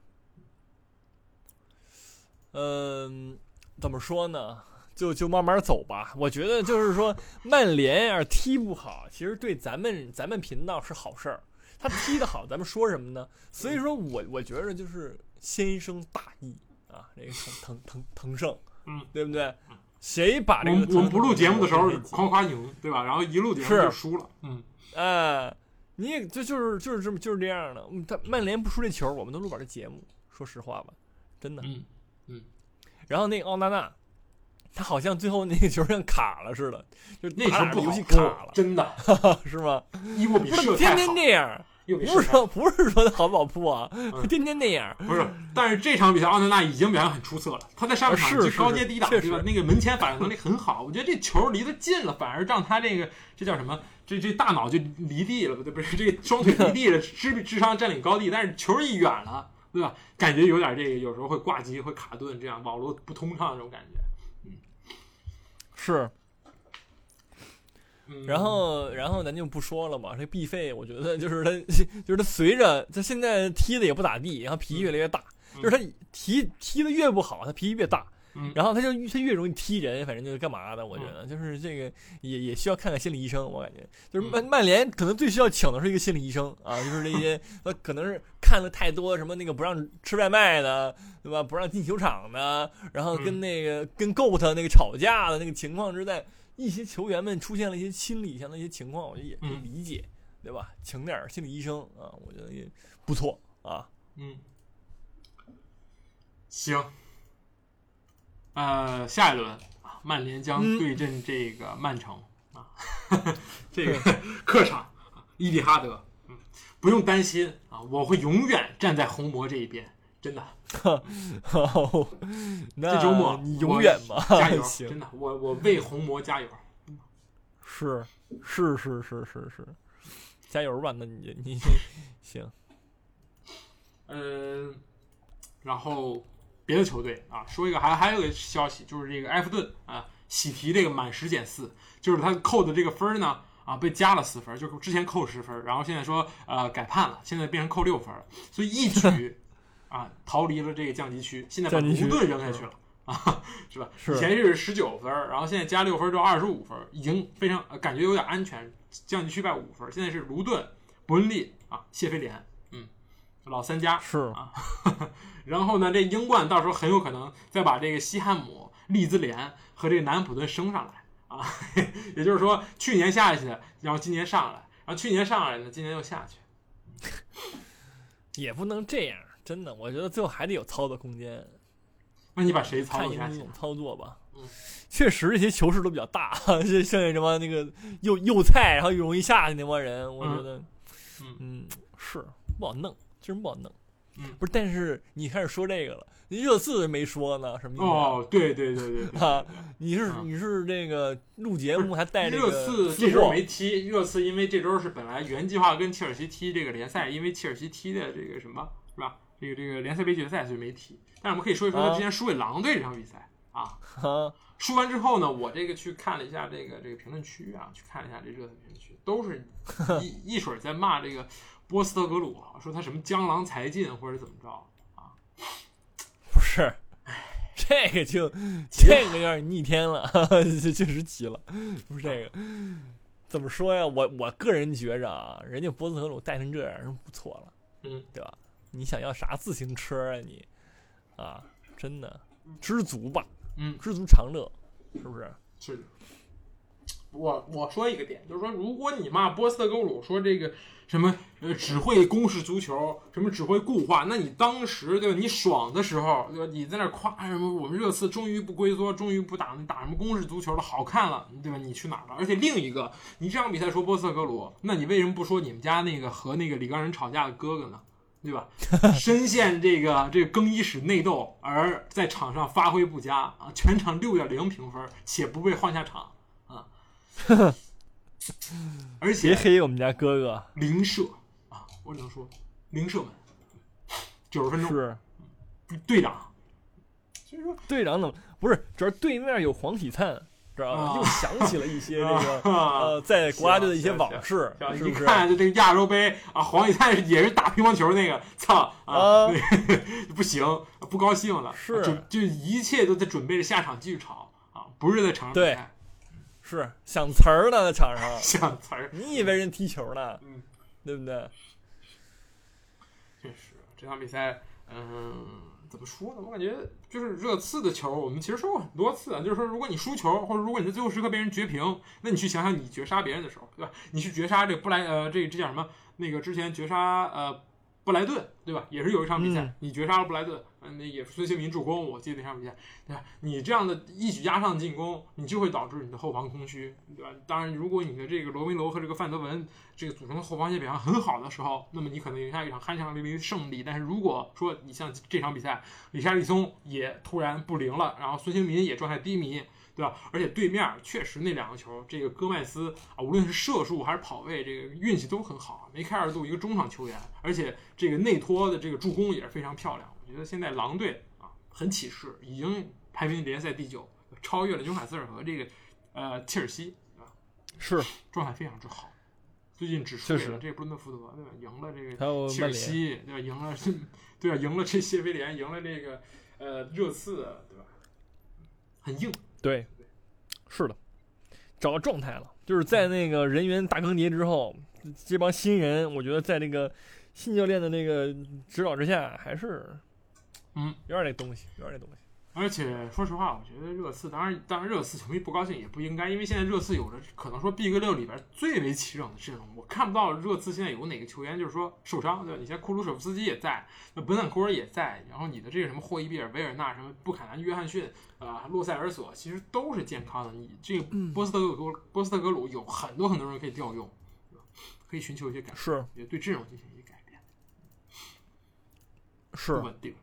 嗯，怎么说呢？就就慢慢走吧。我觉得就是说，曼联要是踢不好，其实对咱们咱们频道是好事儿。他踢得好，咱们说什么呢？所以说我我觉得就是先生大义啊，这个腾腾腾腾胜，嗯，对不对？谁把我这个们我们不录节目的时候夸夸赢，对吧？然后一录节目就输了，嗯，哎，你也就就是就是这么就是这样的。嗯他曼联不输这球，我们都录不了这节目。说实话吧，真的。嗯嗯然后那个奥纳纳，他好像最后那个球像卡了似的，就那球游戏卡了，真的。是吗？伊沃比天天，这样，又比不是说不是说他好不好扑啊，嗯天天那样。不是，但是这场比赛奥纳纳已经表现很出色了。他在上半场是是即高接低挡，确对吧？那个门前反应能力很好。我觉得这球离得近了，反而让他这个这叫什么？这这大脑就离地了，不对，不是这个双腿离地了，智智商占领高地。但是球一远了，对吧？感觉有点这个，有时候会挂机，会卡顿，这样网络不通畅这种感觉。嗯是，嗯，然后然后咱就不说了嘛，这 B 费我觉得就是 他就是他随着他现在踢的也不咋地，然后脾气越来越大，嗯。就是他踢踢的越不好，他脾气越大。嗯。然后他就他越容易踢人，反正就是干嘛的，我觉得就是这个也也需要看看心理医生，我感觉。就是曼曼联可能最需要请的是一个心理医生啊，就是那些他可能是看了太多什么那个不让吃外卖的，对吧？不让进球场的，然后跟那个跟 GOAT 那个吵架的那个情况之在，一些球员们出现了一些心理上的一些情况，我觉得也可以嗯理解，对吧？请点儿心理医生啊，我觉得也不错啊。嗯，行，呃，下一轮啊，曼联将嗯对阵这个曼城、啊，这个 客场伊蒂哈德，嗯，不用担心啊，我会永远站在红魔这一边，真的，好，那这周末你永远吧，加油，真的，我我为红魔加油。是是是是是是，加油吧，那你你行，嗯，然后别的球队啊，说一个还还有个消息，就是这个埃弗顿啊喜提这个满十减四，就是他扣的这个分儿呢啊被加了四分，就是之前扣十分，然后现在说呃改判了，现在变成扣六分了，所以一举啊逃离了这个降级区，现在把卢顿扔下去了。啊，是吧？是以前是十九分，然后现在加六分就二十五分，已经非常、呃感觉有点安全。降级区败五分，现在是卢顿、伯恩利啊、谢菲联，嗯，老三家。是啊 然后呢，这英冠到时候很有可能再把这个西汉姆、利兹联和这个南安普顿升上来啊，也就是说去年下去的，然后今年上来，然后去年上来呢，今年又下去。也不能这样，真的，我觉得最后还得有操作空间，那你把谁操看作下去英？操作吧。嗯确实这些球势都比较大，这剩下什么那个又又菜，然后又容易下去那帮人，我觉得，嗯嗯，是不好弄，真不好弄。嗯不是，但是你开始说这个了，热刺没说呢，什么意思啊？哦，对对对对对。啊，你是嗯你是这个录节目还带这热刺这周没踢，热刺因为这周是本来原计划跟切尔西踢这个联赛，因为切尔西踢的这个什么是吧？这个这个联赛杯决赛所以没提。但是我们可以说一说他啊之前输给狼队这场比赛啊。啊，输完之后呢，我这个去看了一下这个这个评论区啊，去看了一下这热刺评论区，都是 一一水儿在骂这个波斯特格鲁啊，说他什么江郎才尽或者怎么着啊。不是，这个就 这个有点逆天了，这确实急了，不是这个。怎么说呀？我我个人觉着啊，人家波斯特鲁带成这样，人不错了，嗯，对吧？你想要啥自行车啊你？啊，真的知足吧，嗯，知足常乐，是不是？是的。我我说一个点，就是说，如果你骂波斯特格鲁说这个什么呃只会攻势足球，什么只会固化，那你当时对吧？你爽的时候对吧？你在那夸什么我们热刺终于不龟缩，终于不打打什么攻势足球了，好看了，对吧？你去哪儿了？而且另一个，你这场比赛说波斯特格鲁，那你为什么不说你们家那个和那个里冈人吵架的哥哥呢？对吧？深陷这个这个更衣室内斗，而在场上发挥不佳啊，全场六点零评分，且不被换下场啊，而别且黑我们家哥哥，零射啊，我只能说零射门，九十分钟是队长，所以说队长怎么不是？主要对面有黄体灿，知道又想起了一些这个在国家队的一些往事，是一不是？看就这个亚洲杯啊，黄喜灿也是打乒乓球那个，操啊，不行，不高兴了，是。准就一切都在准备着下场继续吵啊，不是在场上比对。赛，是想词儿呢，在场上，想词儿，你以为人踢球呢？嗯，对不对？确实这场比赛，嗯，怎么说呢？我感觉就是热刺的球，我们其实说过很多次啊，就是说，如果你输球，或者如果你在最后时刻被人绝平，那你去想想你绝杀别人的时候，对吧？你去绝杀这个布莱呃，这这叫什么？那个之前绝杀呃布莱顿，对吧？也是有一场比赛，嗯你绝杀了布莱顿，嗯，那也是孙兴民助攻，我记得那场比赛，对吧？你这样的一举压上进攻，你就会导致你的后防空虚，对吧？当然，如果你的这个罗梅罗和这个范德文这个组成的后防线表现很好的时候，那么你可能赢下一场酣畅淋漓的胜利。但是如果说你像这场比赛，里沙利松也突然不灵了，然后孙兴民也状态低迷，对吧？而且对面确实那两个球，这个戈麦斯啊，无论是射术还是跑位，这个运气都很好。梅开二度，一个中场球员，而且这个内托的这个助攻也是非常漂亮。我觉得现在狼队啊很起势，已经排名联赛第九，超越了纽卡斯尔和这个呃切尔西，啊？是，状态非常之好。最近只输确实给了这个布伦特福德，对吧？赢了这还个切尔西，对吧？赢了，对吧？赢了这谢菲联，赢了这个呃热刺，对吧？很硬，对，是的，找到状态了，就是在那个人员大更迭之后，这帮新人，我觉得在那个新教练的那个指导之下，还是嗯，有点那东西，有点那东西。而且说实话，我觉得热刺当然，当然热刺球迷不高兴也不应该，因为现在热刺有着可能说 Big 六里边最为齐整的阵容，我看不到热刺现在有哪个球员就是说受伤，对吧？你像库鲁舍夫斯基也在，那本坦库尔也在，然后你的这个什么霍伊比尔、维尔纳、什么布坎南、约翰逊啊、洛塞尔索，其实都是健康的。你这个波斯特格鲁、波斯特格鲁有很多很多人可以调用，可以寻求一些改变，是也对阵容进行一些改变，是不稳定。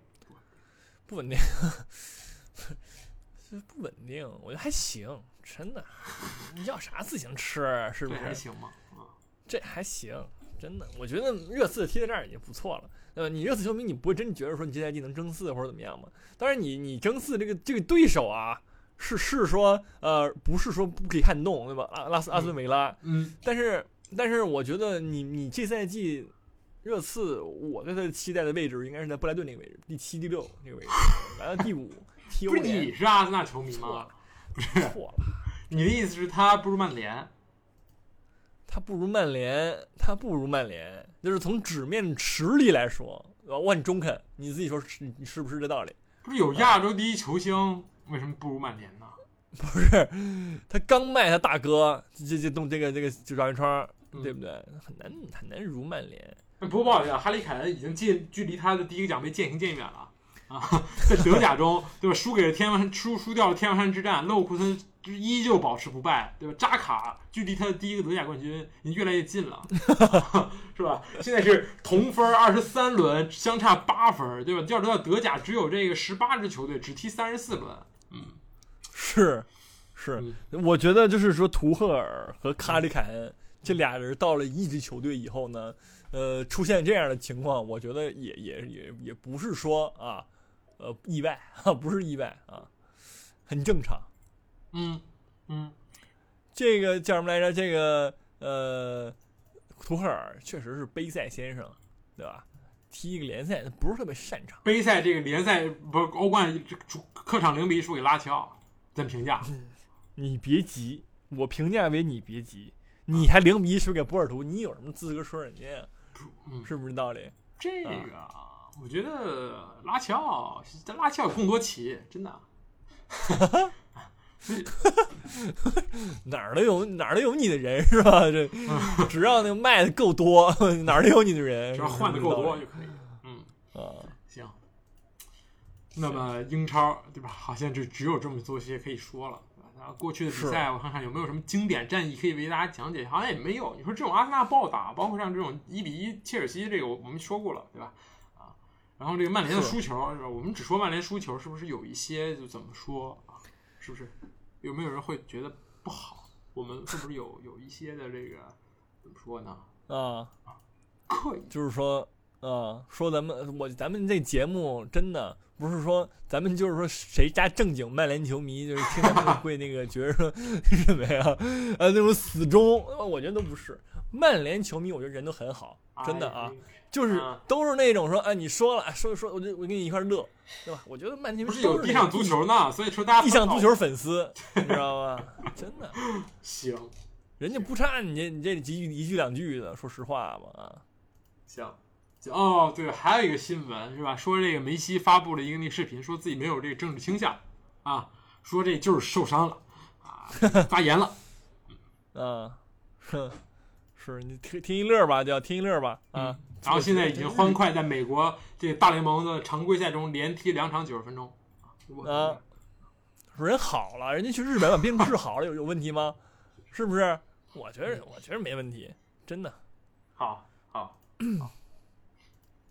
不稳定，这不稳定，我觉得还行，真的。你要啥自行车是不是还是？行吗？啊，这还行，真的。我觉得热刺踢在这儿已经不错了。对吧？你热刺球迷，你不会真觉得说你这赛季能争四或者怎么样吗？当然你，你争四这个这个对手啊，是是说呃，不是说不可以撼动，对吧？阿拉斯阿斯顿维拉，嗯，但是但是我觉得你你这赛季热刺，我对他的期待的位置应该是在布莱顿那个位置，第七、第六那个位置，来到第五，不是你是阿森纳球迷吗错了？不是，错了，你的意思是他不如曼联？他不如曼联，他不如曼联，就是从纸面实力来说，呃我很中肯，你自己说是你是不是这道理？不是有亚洲第一球星，为什么不如曼联呢？不是，他刚卖他大哥，这这动这个这个就赵云窗，嗯对不对？很难很难如曼联。不过不好意思啊，哈里凯恩已经近距离他的第一个奖杯渐行渐远了啊，在德甲中，对吧？输给了天王山，输输掉了天王山之战，勒沃库森依旧保持不败，对吧？扎卡距离他的第一个德甲冠军已经越来越近了，是吧？现在是同分二十三轮，相差八分，对吧？要知道德甲只有这个十八支球队，只踢三十四轮，嗯是，是，我觉得就是说，图赫尔和卡里凯恩这俩人到了一支球队以后呢，呃，出现这样的情况，我觉得也也也也不是说啊，呃，意外啊，不是意外啊，很正常。嗯嗯，这个叫什么来着？这个呃，图赫尔确实是杯赛先生，对吧？踢一个联赛，他不是特别擅长。杯赛这个联赛不是欧冠主客场零比一输给拉齐奥，怎么评价？你别急，我评价为你别急，你还零比一输给波尔图，你有什么资格说人家呀？嗯，是不是道理？这个我觉得拉齐奥，这拉齐奥有贡多齐，真的。哪儿都有哪儿都有你的人是吧？这 只要那个卖的够多，哪儿都有你的人。只要换的够多就可以。嗯，啊，行。那么英超对吧？好像就只有这么多些可以说了。对吧然后过去的比赛，我看看有没有什么经典战役可以为大家讲解，好像也没有。你说这种阿森纳暴打，包括像这种一比一切尔西，这个我我们说过了，对吧？啊，然后这个曼联的输球？我们只说曼联输球，是不是有一些就怎么说啊？是不是有没有人会觉得不好？我们是不是有有一些的这个怎么说呢？啊，刻意就是说啊，说咱们我咱们这节目真的不是说咱们就是说谁家正经曼联球迷就是听咱们会那个觉得说认为啊呃那种死忠，我觉得都不是。曼联球迷我觉得人都很好，真的啊。哎就是啊都是那种说，哎，你说了，说说，我就我跟你一块乐，对吧？我觉得曼联不是有地上足球呢，所以说大家地上足球粉丝，你知道吗？真的，行人家不差你这你这几句一句两句的，说实话吧啊，行。哦，对，还有一个新闻是吧？说这个梅西发布了一个那个视频，说自己没有这个政治倾向啊，说这就是受伤了啊，发炎了。嗯，哼，是你听听一乐吧，叫听一乐吧啊。嗯然后现在已经欢快在美国这个大联盟的常规赛中连踢两场九十分钟啊说人好了，人家去日本把病治好了，有有问题吗？是不是？我觉得我觉得没问题，真的。好好好，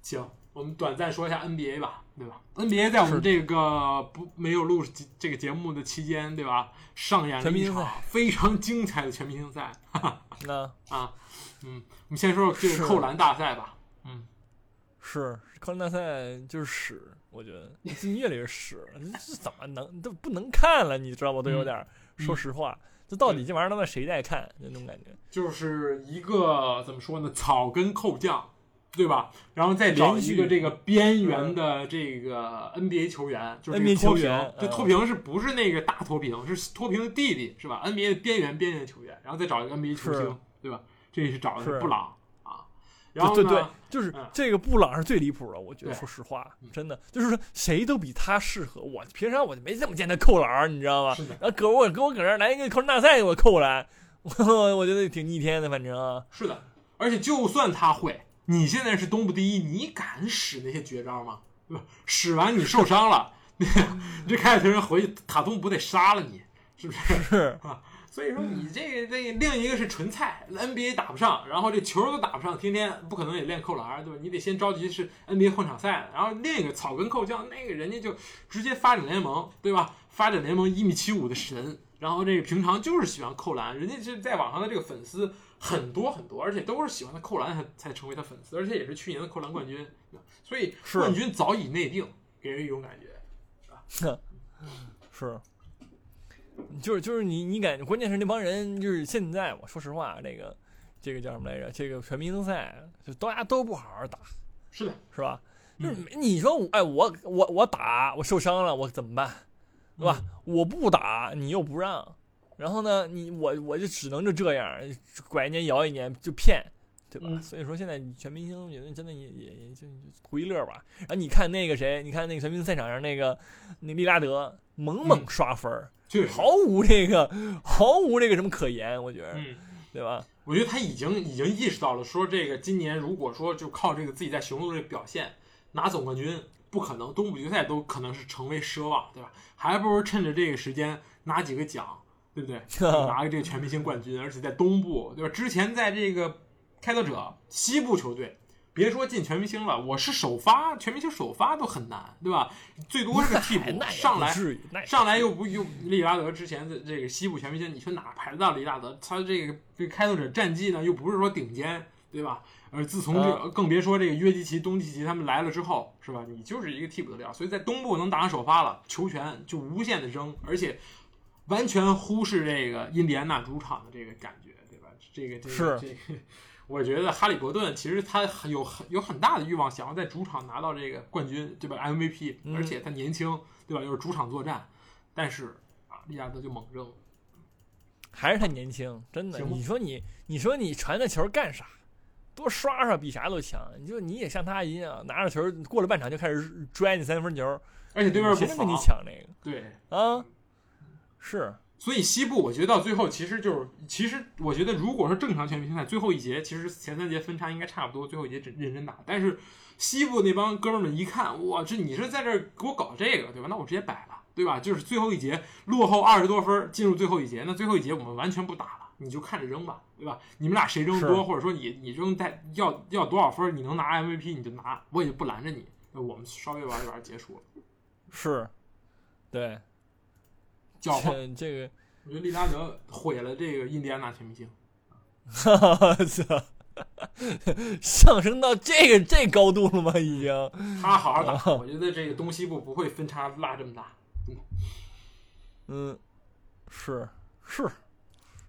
行，我们短暂说一下 NBA 吧，对吧？NBA 在我们这个不没有录这个节目的期间，对吧？上演了一场非常精彩的全明星赛，哈哈那啊，嗯，我们先说说这个扣篮大赛吧。嗯是扣篮大赛就是屎，我觉得最近越来越屎了，这这怎么能都不能看了？你知道吗？都有点说实话，这到底这玩意儿他妈谁在看？那种感觉。就是一个怎么说呢，草根扣将，对吧？然后再找连续一个这个边缘的这个 NBA 球员，就是 NBA 球员这嗯脱贫是不是那个大脱贫？是脱贫的弟弟，是吧？NBA 的边缘边缘球员，然后再找一个 NBA 球星，对吧？这是找的布朗啊。然后呢，对对就是嗯这个布朗是最离谱的，我觉得，说实话嗯，真的就是说谁都比他适合。我平常我就没怎么见他扣篮儿，你知道吗？是的，然后搁我搁我搁这儿来一个扣篮大赛给我扣篮，我 我觉得挺逆天的，反正啊，是的，而且就算他会，你现在是东部第一，你敢使那些绝招吗？对吧？使完你受伤了，你 这凯尔特人回去塔图姆不得杀了你？是不是？是所以说你这个这个另一个是纯菜，NBA 打不上，然后这球都打不上，天天不可能也练扣篮，对吧？你得先着急是 NBA 混场赛，然后另一个草根扣将，那个人家就直接发展联盟，对吧？发展联盟一米七五的神，然后这个平常就是喜欢扣篮，人家是在网上的这个粉丝很多很多，而且都是喜欢他扣篮才才成为他粉丝，而且也是去年的扣篮冠军，所以是冠军早已内定，给人一种感觉。是，就是就是你你感觉，关键是那帮人就是现在，我说实话，这个这个叫什么来着？这个全明星赛就大家都不好好打，是的，是吧？嗯就是你说我哎，我我我打我受伤了，我怎么办？对吧？我不打你又不让，然后呢，你我我就只能就这样，拐一年摇一年就骗，对吧？嗯所以说现在全明星，我觉得真的也也也就就图一乐吧。然后你看那个谁，你看那个全明星赛场上那个那利拉德猛猛刷分儿，确实，毫无这个毫无这个什么可言，我觉得，嗯。对吧？我觉得他已经已经意识到了，说这个今年如果说就靠这个自己在雄鹿这表现拿总冠军不可能，东部决赛都可能是成为奢望，对吧？还不如趁着这个时间拿几个奖，对不对？拿个这个全明星冠军，而且在东部，对吧？之前在这个开拓者西部球队，别说进全明星了，我是首发，全明星首发都很难，对吧？最多是个替补上来上来又不又利拉德之前的这个西部全明星，你说哪排得到利拉德？他这个这个开拓者战绩呢，又不是说顶尖，对吧？而自从这个，更别说这个约基奇、东契奇他们来了之后，是吧？你就是一个替补的料，所以在东部能打上首发了，球权就无限的扔，而且完全忽视这个印第安纳主场的这个感觉，对吧？这个这个是这个，我觉得哈利伯顿其实他很有很有很大的欲望，想要在主场拿到这个冠军，对吧？MVP，嗯而且他年轻，对吧？又是主场作战，但是啊，利亚德就猛扔。还是他年轻，真的。你说你，你说你传那球干啥？多刷刷比啥都强。你就你也像他一样，拿着球过了半场就开始拽你三分球，而且对面不跟你，抢这个对，啊？是，所以西部我觉得到最后其实就是，其实我觉得如果说正常全明星赛最后一节，其实前三节分差应该差不多，最后一节认认真打。但是西部那帮哥们儿们一看，哇，这你是在这儿给我搞这个，对吧？那我直接摆了，对吧？就是最后一节落后二十多分，进入最后一节，那最后一节我们完全不打了，你就看着扔吧，对吧？你们俩谁扔是多，或者说你你扔带要要多少分，你能拿 MVP 你就拿，我也就不拦着你。那我们稍微玩一玩结束了，是，对，搅和。这 这个，我觉得利拉德毁了这个印第安纳全明星。哈哈，上升到这个这高度了吗？已经，他好好打，我觉得这个东西部不会分差拉这么大。嗯，是是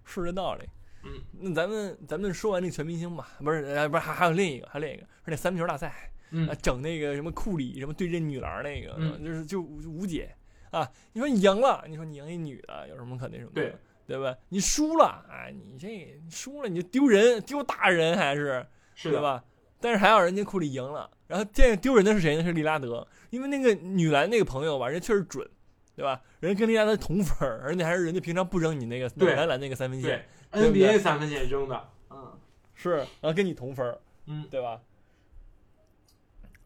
是这道理。嗯，那咱们咱们说完这个全明星吧，不是，呃不是，还还有另一个，还有另一个，是那三分球大赛。嗯啊，整那个什么库里什么对阵女篮那个，嗯就是就无无解啊！你说你赢了，你说你赢一女的有什么可那什么的？对对吧？你输了，哎，你这你输了你就丢人，丢大人还是是，对吧？但是还好人家库里赢了，然后这个丢人的是谁呢？是利拉德，因为那个女篮那个朋友吧，人家确实准，对吧？人家跟利拉德同分，而且还是人家平常不扔你那个女篮篮那个三分线，对对 NBA 三分线扔的，嗯是，然后跟你同分，嗯，对吧？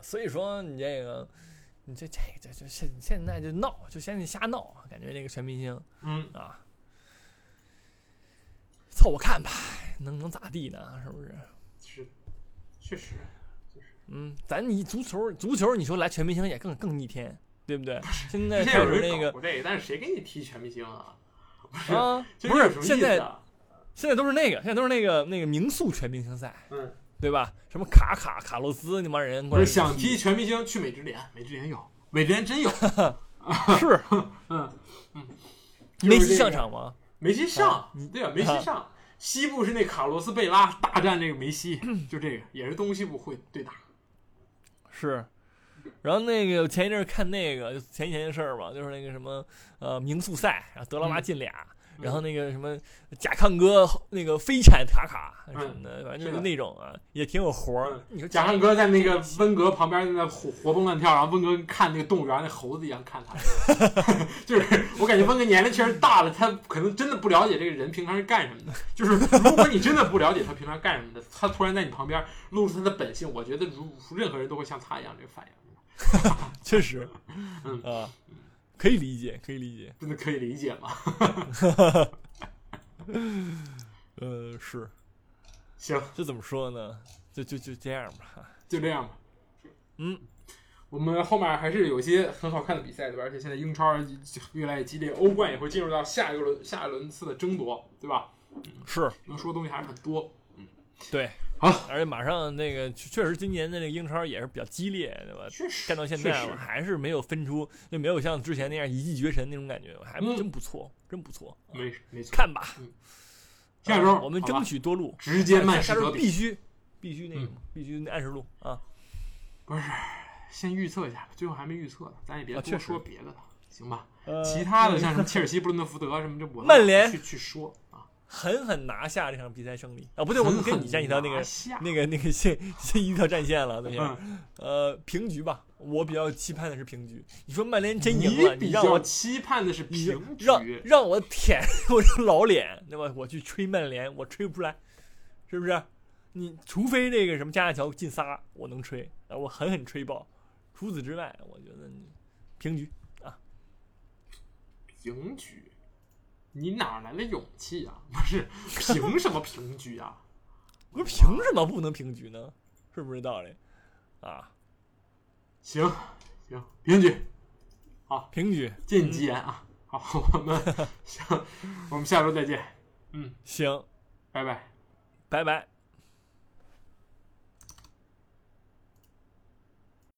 所以说你这个，你这这这这现现在就闹，就现在瞎闹，感觉这个全明星嗯，啊，凑合看吧，能能咋地呢？是不是？是，确实，嗯，咱你足球足球，你说来全明星也更更逆天，对不对？现在之前开有人搞始那个但是谁给你踢全明星啊？啊，这不是现在啊现在都是那个，现在都是那个那个名宿全明星赛，嗯，对吧？什么卡卡卡洛斯那帮人不是想踢全明星去美职联，美职联有，美职联真有 是嗯嗯，梅西上场吗？梅西上对啊，梅西上。西部是那卡洛斯贝拉大战这个梅西，就这个也是东西部会对打。是，然后那个前一阵儿看那个就前几天的事儿嘛，就是那个什么呃名宿赛，然后德拉嗯拉进俩，然后那个什么甲亢哥那个飞铲卡卡什么的，反正就那种啊，也挺有活儿嗯。你说贾樟柯在那个温格旁边在那活活蹦乱跳，然后温格看那个动物园那猴子一样看他，就是我感觉温格年龄确实大了，他可能真的不了解这个人平常是干什么的。就是如果你真的不了解他平常干什么的，他突然在你旁边露出他的本性，我觉得如任何人都会像他一样这个反应，确实，嗯。啊，可以理解，可以理解。真的可以理解吗？呃，是，行，这怎么说呢？就就就这样吧。就这样吧。嗯，我们后面还是有些很好看的比赛，对吧？而且现在英超越来越激烈，欧冠也会进入到下一个轮下一轮次的争夺，对吧？是能说的东西还是很多。嗯对，好，而且马上那个确确实今年的那个英超也是比较激烈，对吧？确实干到现在了，还是没有分出，就没有像之前那样一骑绝尘那种感觉，还嗯真不错，真不错。没没错。看吧，下周啊我们争取多录，直接慢下周市德比，必须必须那个嗯必须按时录啊。不是先预测一下吧，最后还没预测呢，咱也别多说别的了，行吧？呃其他的像什么 切尔西、布伦特福德什么，就我曼联去去说啊。狠狠拿下这场比赛胜利啊！不对，我们跟你站一条那个那个那个线线一条战线了，对不对？嗯，呃，平局吧，我比较期盼的是平局。你说曼联真赢你了，比较让我期盼的是平局，让让我舔我这老脸，对吧？我去吹曼联，我吹不出来，是不是？你除非那个什么加纳乔进仨，我能吹，啊，我狠狠吹爆。除此之外，我觉得你平局啊。平局，你哪来的勇气啊？不是，凭什么平局啊？我说凭什么不能平局呢？是不是道理？啊，行行，平局，好平局，进吉言啊！好，我们 行，我们下周再见，嗯行，拜拜。拜拜。